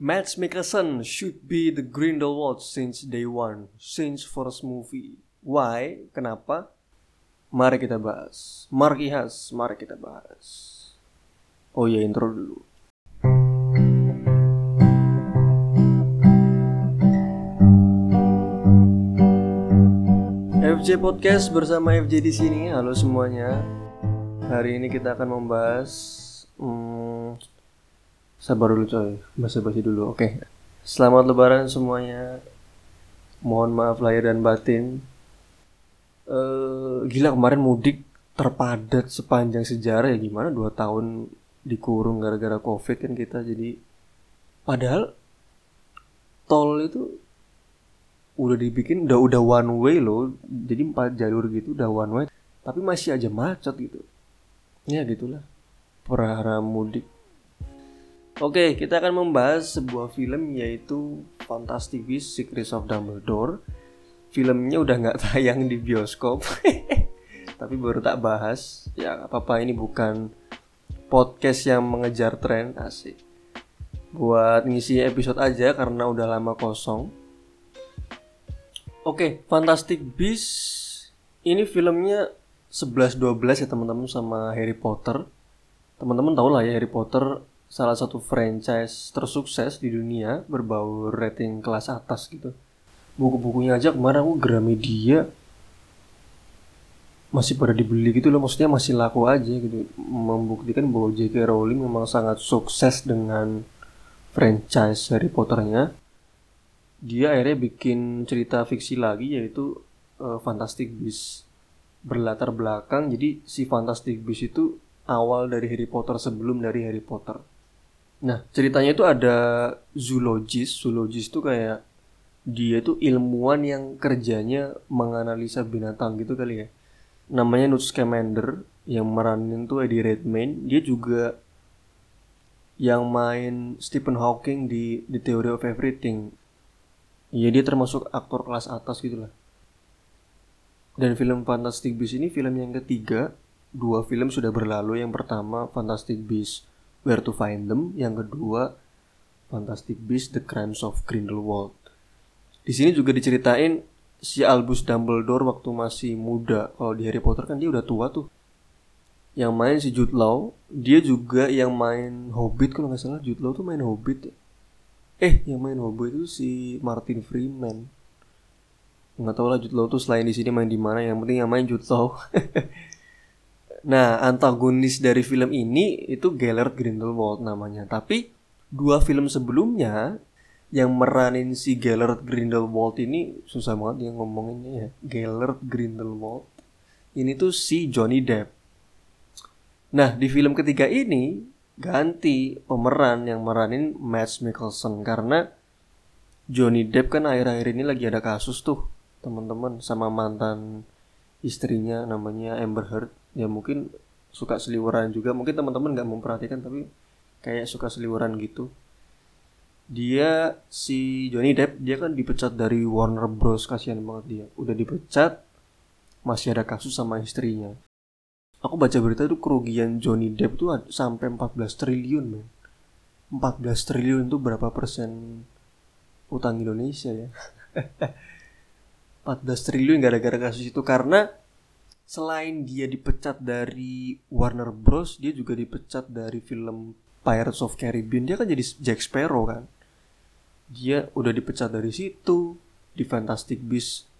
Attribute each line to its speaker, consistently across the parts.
Speaker 1: Mads Mikkelsen should be the Grindelwald since day one, since first movie. Why? Kenapa? Mari kita bahas. Markihas, mari kita bahas. Oh iya, intro dulu. FJ Podcast bersama FJ di sini. Halo semuanya. Hari ini kita akan membahas hmm, sabar dulu coy, basa-basi dulu. Oke. Selamat lebaran semuanya. Mohon maaf lahir dan batin. Eh gila kemarin mudik terpadat sepanjang sejarah ya gimana dua tahun dikurung gara-gara covid kan kita jadi padahal tol itu udah dibikin udah udah one way loh jadi empat jalur gitu udah one way tapi masih aja macet gitu ya gitulah perahara mudik oke kita akan membahas sebuah film yaitu Fantastic Beasts Secrets of Dumbledore. Filmnya udah nggak tayang di bioskop tapi baru tak bahas. Ya apa apa ini bukan podcast yang mengejar tren asik. Buat ngisi episode aja karena udah lama kosong. Oke, Fantastic Beasts ini filmnya 11-12 ya teman-teman sama Harry Potter. Teman-teman tahu lah ya Harry Potter salah satu franchise tersukses di dunia berbau rating kelas atas gitu. Buku-bukunya aja kemarin aku Gramedia masih pada dibeli gitu loh maksudnya masih laku aja gitu membuktikan bahwa J.K. Rowling memang sangat sukses dengan franchise Harry Potternya dia akhirnya bikin cerita fiksi lagi yaitu uh, Fantastic Beasts berlatar belakang jadi si Fantastic Beasts itu awal dari Harry Potter sebelum dari Harry Potter nah ceritanya itu ada zoologist zoologist itu kayak dia itu ilmuwan yang kerjanya menganalisa binatang gitu kali ya namanya Newt Scamander yang meranin tuh Eddie Redmayne dia juga yang main Stephen Hawking di The Theory of Everything Iya dia termasuk aktor kelas atas gitu lah. Dan film Fantastic Beasts ini film yang ketiga. Dua film sudah berlalu. Yang pertama Fantastic Beasts Where to Find Them. Yang kedua Fantastic Beasts The Crimes of Grindelwald. Di sini juga diceritain si Albus Dumbledore waktu masih muda. Kalau di Harry Potter kan dia udah tua tuh. Yang main si Jude Law, dia juga yang main Hobbit kalau nggak salah Jude Law tuh main Hobbit eh yang main Hobo itu si Martin Freeman nggak tahu lah Jude Law tuh selain di sini main di mana yang penting yang main Jude Law nah antagonis dari film ini itu Gellert Grindelwald namanya. Tapi dua film sebelumnya yang meranin si Gellert Grindelwald ini susah banget yang ngomonginnya ya Gellert Grindelwald ini tuh si Johnny Depp. Nah di film ketiga ini ganti pemeran yang meranin Mads Mikkelsen karena Johnny Depp kan akhir-akhir ini lagi ada kasus tuh teman-teman sama mantan istrinya namanya Amber Heard ya mungkin suka seliweran juga. Mungkin teman-teman nggak memperhatikan tapi kayak suka seliweran gitu. Dia si Johnny Depp dia kan dipecat dari Warner Bros. Kasihan banget dia. Udah dipecat masih ada kasus sama istrinya. Aku baca berita itu kerugian Johnny Depp tuh sampai 14 triliun men. 14 triliun itu berapa persen utang Indonesia ya? 14 triliun gara-gara kasus itu karena selain dia dipecat dari Warner Bros dia juga dipecat dari film Pirates of Caribbean. Dia kan jadi Jack Sparrow kan? Dia udah dipecat dari situ. Di Fantastic Beasts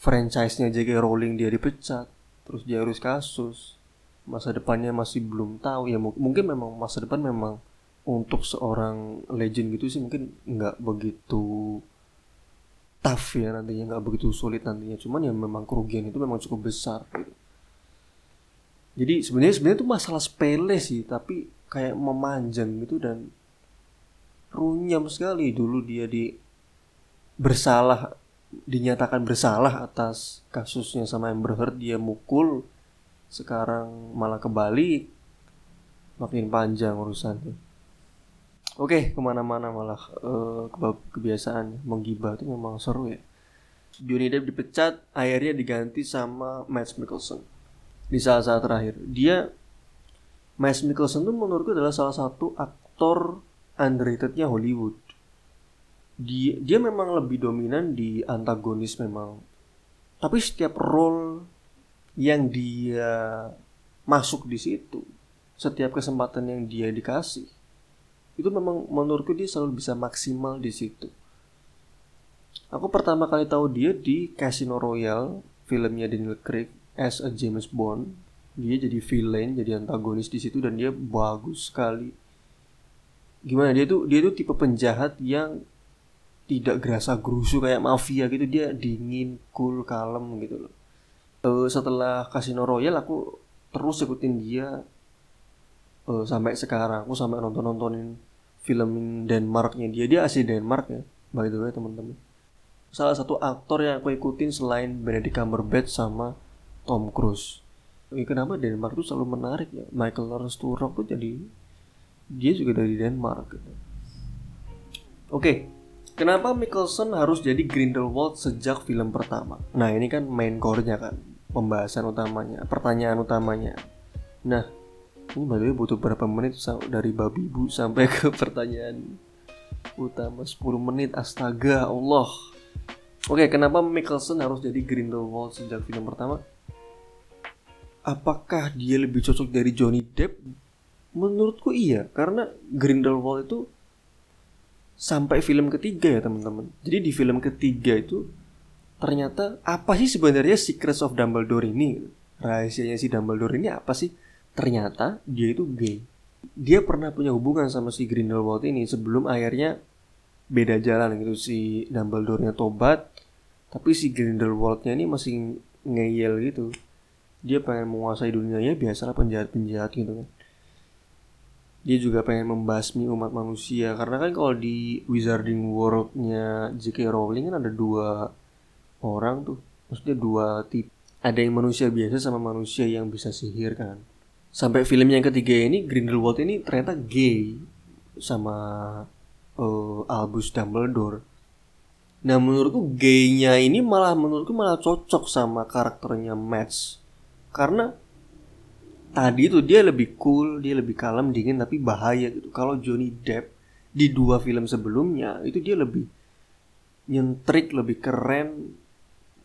Speaker 1: franchise-nya J.K. Rowling dia dipecat. Terus dia harus kasus. Masa depannya masih belum tahu. Ya mungkin memang masa depan memang untuk seorang legend gitu sih mungkin nggak begitu tough ya nantinya nggak begitu sulit nantinya. Cuman ya memang kerugian itu memang cukup besar. gitu jadi sebenarnya sebenarnya itu masalah sepele sih tapi kayak memanjang gitu dan runyam sekali. Dulu dia di bersalah dinyatakan bersalah atas kasusnya sama Amber Heard dia mukul sekarang malah kebalik. Makin panjang urusannya. Oke ke mana-mana malah uh, kebiasaan menggibah itu memang seru ya. Johnny Depp dipecat akhirnya diganti sama Matt Mikkelsen di saat-saat terakhir. Dia Matt Mikkelsen tuh menurutku adalah salah satu aktor underratednya Hollywood. Dia dia memang lebih dominan di antagonis memang. Tapi setiap role yang dia masuk di situ setiap kesempatan yang dia dikasih itu memang menurutku dia selalu bisa maksimal di situ. Aku pertama kali tahu dia di Casino Royale filmnya Daniel Craig as a James Bond dia jadi villain jadi antagonis di situ dan dia bagus sekali. Gimana dia tuh dia tuh tipe penjahat yang tidak gerasa gerusu kayak mafia gitu. Dia dingin cool kalem gitu loh. Uh, setelah Casino Royale aku terus ikutin dia uh, sampai sekarang. Aku sampai nonton nontonin film Denmarknya dia. Dia asli Denmark ya by the way teman-teman. Salah satu aktor yang aku ikutin selain Benedict Cumberbatch sama Tom Cruise. Ya, kenapa Denmark tuh selalu menarik ya? Michael Lawrence Turok tuh jadi dia juga dari Denmark gitu. oke kenapa Mikkelsen harus jadi Grindelwald sejak film pertama? Nah ini kan main core-nya kan pembahasan utamanya pertanyaan utamanya. Nah ini baru butuh berapa menit dari babi ibu sampai ke pertanyaan utama 10 menit? Astaga Allah. Oke, kenapa Mikkelsen harus jadi Grindelwald sejak film pertama? Apakah dia lebih cocok dari Johnny Depp? Menurutku iya, karena Grindelwald itu sampai film ketiga ya teman-teman. Jadi di film ketiga itu ternyata apa sih sebenarnya Secrets of Dumbledore ini? Rahasianya si Dumbledore ini apa sih? Ternyata dia itu gay. Dia pernah punya hubungan sama si Grindelwald ini sebelum akhirnya beda jalan gitu si Dumbledore-nya tobat tapi si Grindelwald-nya ini masih ngeyel gitu dia pengen menguasai dunia ya biasalah penjahat-penjahat gitu kan. Dia juga pengen membasmi umat manusia. Karena kan kalau di Wizarding World-nya J.K. Rowling kan ada dua orang tuh. Maksudnya dua tipe ada yang manusia biasa sama manusia yang bisa sihir kan. Sampai film yang ketiga ini Grindelwald ini ternyata gay sama uh, Albus Dumbledore. Nah menurutku gaynya ini malah menurutku malah cocok sama karakternya Mads karena tadi itu dia lebih cool dia lebih kalem dingin tapi bahaya gitu. Kalau Johnny Depp di dua film sebelumnya itu dia lebih nyentrik lebih keren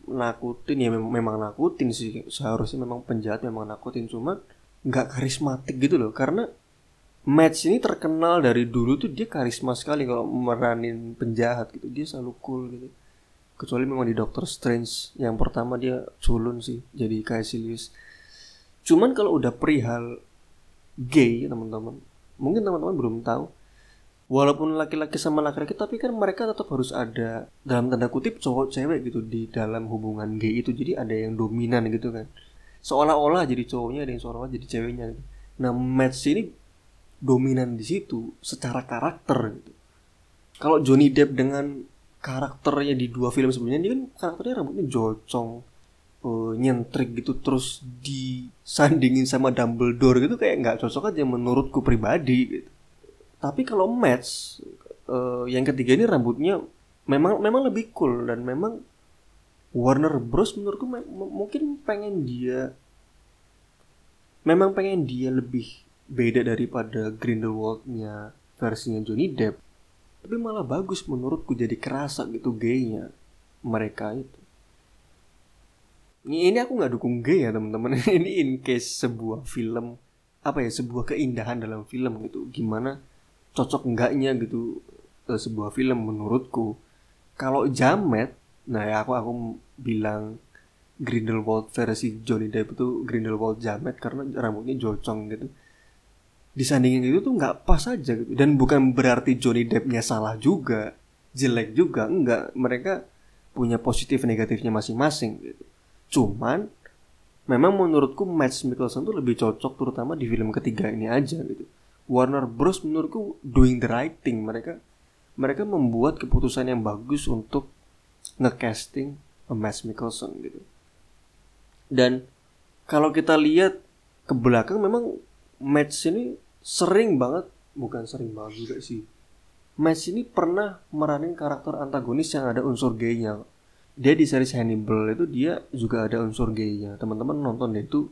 Speaker 1: nakutin. Ya memang, memang nakutin sih. Seharusnya memang penjahat memang nakutin. Cuma nggak karismatik gitu loh. Karena Match ini terkenal dari dulu tuh dia karisma sekali kalau meranin penjahat gitu. Dia selalu cool gitu. Kecuali memang di Doctor Strange yang pertama dia culun sih jadi Caecilius Cuman kalau udah perihal gay teman-teman, mungkin teman-teman belum tahu. Walaupun laki-laki sama laki-laki, tapi kan mereka tetap harus ada dalam tanda kutip cowok cewek gitu di dalam hubungan gay itu. Jadi ada yang dominan gitu kan. Seolah-olah jadi cowoknya, ada yang seolah-olah jadi ceweknya. Gitu. Nah, match ini dominan di situ secara karakter gitu. Kalau Johnny Depp dengan karakternya di dua film sebelumnya dia kan karakternya rambutnya jocong uh, nyentrik gitu terus disandingin sama Dumbledore gitu kayak nggak cocok aja menurutku pribadi gitu. Tapi kalau match uh, yang ketiga ini rambutnya memang memang lebih cool dan memang Warner Bros menurutku mungkin pengen dia memang pengen dia lebih beda daripada Grindelwald-nya versinya Johnny Depp tapi malah bagus menurutku jadi kerasa gitu gaynya mereka itu ini aku nggak dukung gay ya teman-teman. Ini in case sebuah film apa ya sebuah keindahan dalam film gitu. Gimana cocok enggaknya gitu uh, sebuah film menurutku. Kalau Jamet nah ya aku aku bilang Grindelwald versi Johnny Depp itu Grindelwald Jamet karena rambutnya jocong gitu. Disandingin itu tuh nggak pas aja gitu. Dan bukan berarti Johnny Deppnya salah juga jelek juga enggak. Mereka punya positif negatifnya masing-masing gitu Cuman memang menurutku Mads Mikkelsen tuh lebih cocok terutama di film ketiga ini aja gitu. Warner Bros menurutku doing the right thing. Mereka mereka membuat keputusan yang bagus untuk ngecasting Mads Mikkelsen gitu. Dan kalau kita lihat ke belakang memang Mads ini sering banget bukan sering banget juga sih. Mads ini pernah meranin karakter antagonis yang ada unsur gaynya dia di series Hannibal itu dia juga ada unsur gaynya teman-teman nonton deh itu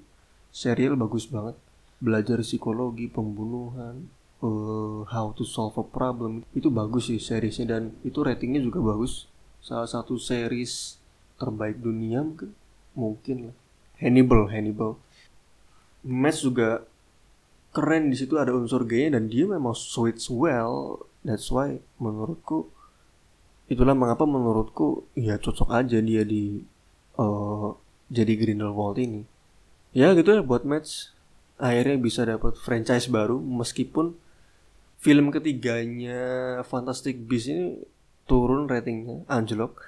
Speaker 1: serial bagus banget. Belajar psikologi pembunuhan uh, How to Solve a Problem. Itu bagus sih seriesnya dan itu ratingnya juga bagus. Salah satu series terbaik dunia mungkin? Mungkin lah. Hannibal Hannibal. Match juga keren di situ ada unsur gaynya dan dia memang sweet well. That's why menurutku itulah mengapa menurutku ya cocok aja dia di uh, jadi Grindelwald ini. Ya gitu ya buat match. Akhirnya bisa dapat franchise baru meskipun film ketiganya Fantastic Beasts ini turun ratingnya anjlok.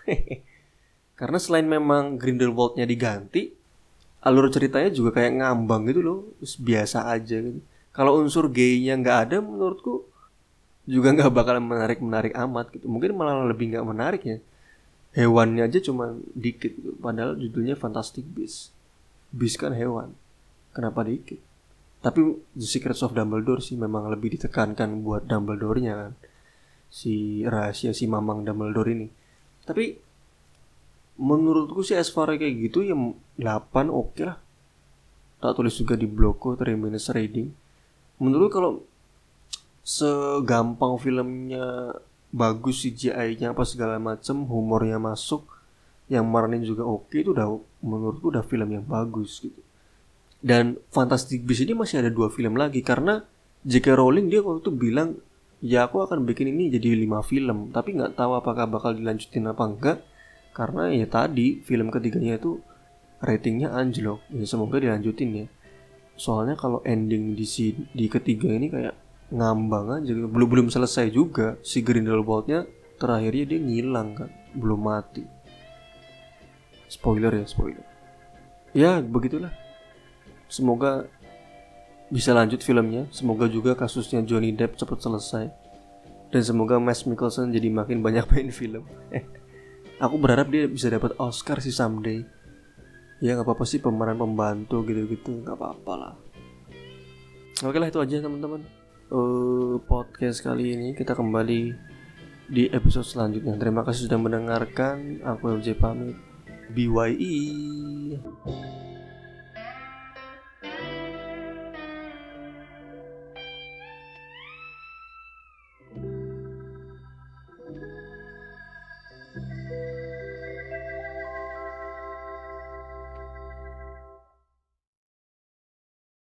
Speaker 1: Karena selain memang Grindelwaldnya diganti alur ceritanya juga kayak ngambang gitu loh. Biasa aja gitu. Kalau unsur gaynya nggak ada menurutku juga nggak bakal menarik menarik amat gitu. Mungkin malah lebih nggak menarik ya. Hewannya aja cuma dikit gitu. padahal judulnya Fantastic Beasts. Beast kan hewan. Kenapa dikit? Tapi The Secrets of Dumbledore sih memang lebih ditekankan buat Dumbledore-nya kan. Si rahasia si Mamang Dumbledore ini. Tapi menurutku sih as far kayak gitu ya 8 oke okay lah. Tak tulis juga di blogku 3 minutes reading. Menurut kalau segampang filmnya bagus CGI-nya apa segala macem humornya masuk yang maranin juga oke itu udah menurutku udah film yang bagus gitu dan Fantastic Beasts ini masih ada dua film lagi karena J.K. Rowling dia waktu itu bilang ya aku akan bikin ini jadi lima film tapi nggak tahu apakah bakal dilanjutin apa enggak karena ya tadi film ketiganya itu ratingnya anjlok ya semoga dilanjutin ya soalnya kalau ending di si di ketiga ini kayak ngambang aja. Belum belum selesai juga. Si Grindelwaldnya terakhirnya dia ngilang kan. Belum mati. Spoiler ya spoiler. Ya begitulah. Semoga bisa lanjut filmnya. Semoga juga kasusnya Johnny Depp cepat selesai. Dan semoga Mads Mikkelsen jadi makin banyak main film. Aku berharap dia bisa dapat Oscar sih someday. Ya nggak apa-apa sih pemeran pembantu gitu-gitu. Nggak apa-apa lah. Oke lah itu aja teman-teman uh, podcast kali ini kita kembali di episode selanjutnya. Terima kasih sudah mendengarkan. Aku LJ pamit. BYE